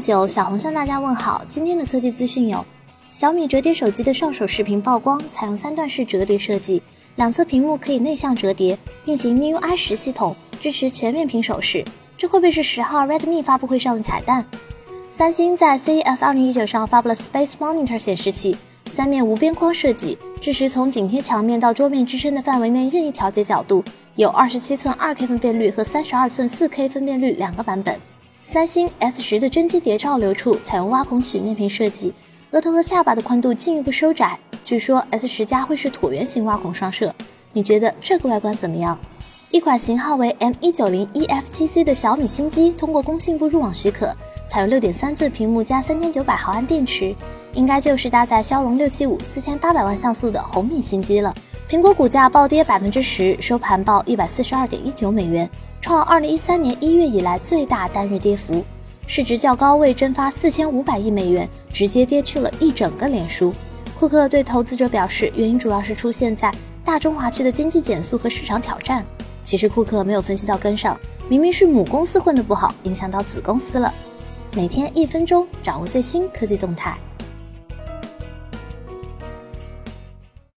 久，小红向大家问好。今天的科技资讯有：小米折叠手机的上手视频曝光，采用三段式折叠设计，两侧屏幕可以内向折叠，并行 MIUI 十系统，支持全面屏手势。这会不会是十号 Redmi 发布会上的彩蛋？三星在 CES 2019上发布了 Space Monitor 显示器，三面无边框设计，支持从紧贴墙面到桌面支撑的范围内任意调节角度，有二十七寸 2K 分辨率和三十二寸 4K 分辨率两个版本。三星 S 十的真机谍照流出，采用挖孔曲面屏设计，额头和下巴的宽度进一步收窄。据说 S 十加会是椭圆形挖孔双摄，你觉得这个外观怎么样？一款型号为 M 一九零 EF7C 的小米新机通过工信部入网许可，采用六点三寸屏幕加三千九百毫安电池，应该就是搭载骁龙六七五四千八百万像素的红米新机了。苹果股价暴跌百分之十，收盘报一百四十二点一九美元。创二零一三年一月以来最大单日跌幅，市值较高位蒸发四千五百亿美元，直接跌去了一整个脸书。库克对投资者表示，原因主要是出现在大中华区的经济减速和市场挑战。其实库克没有分析到根上，明明是母公司混得不好，影响到子公司了。每天一分钟，掌握最新科技动态。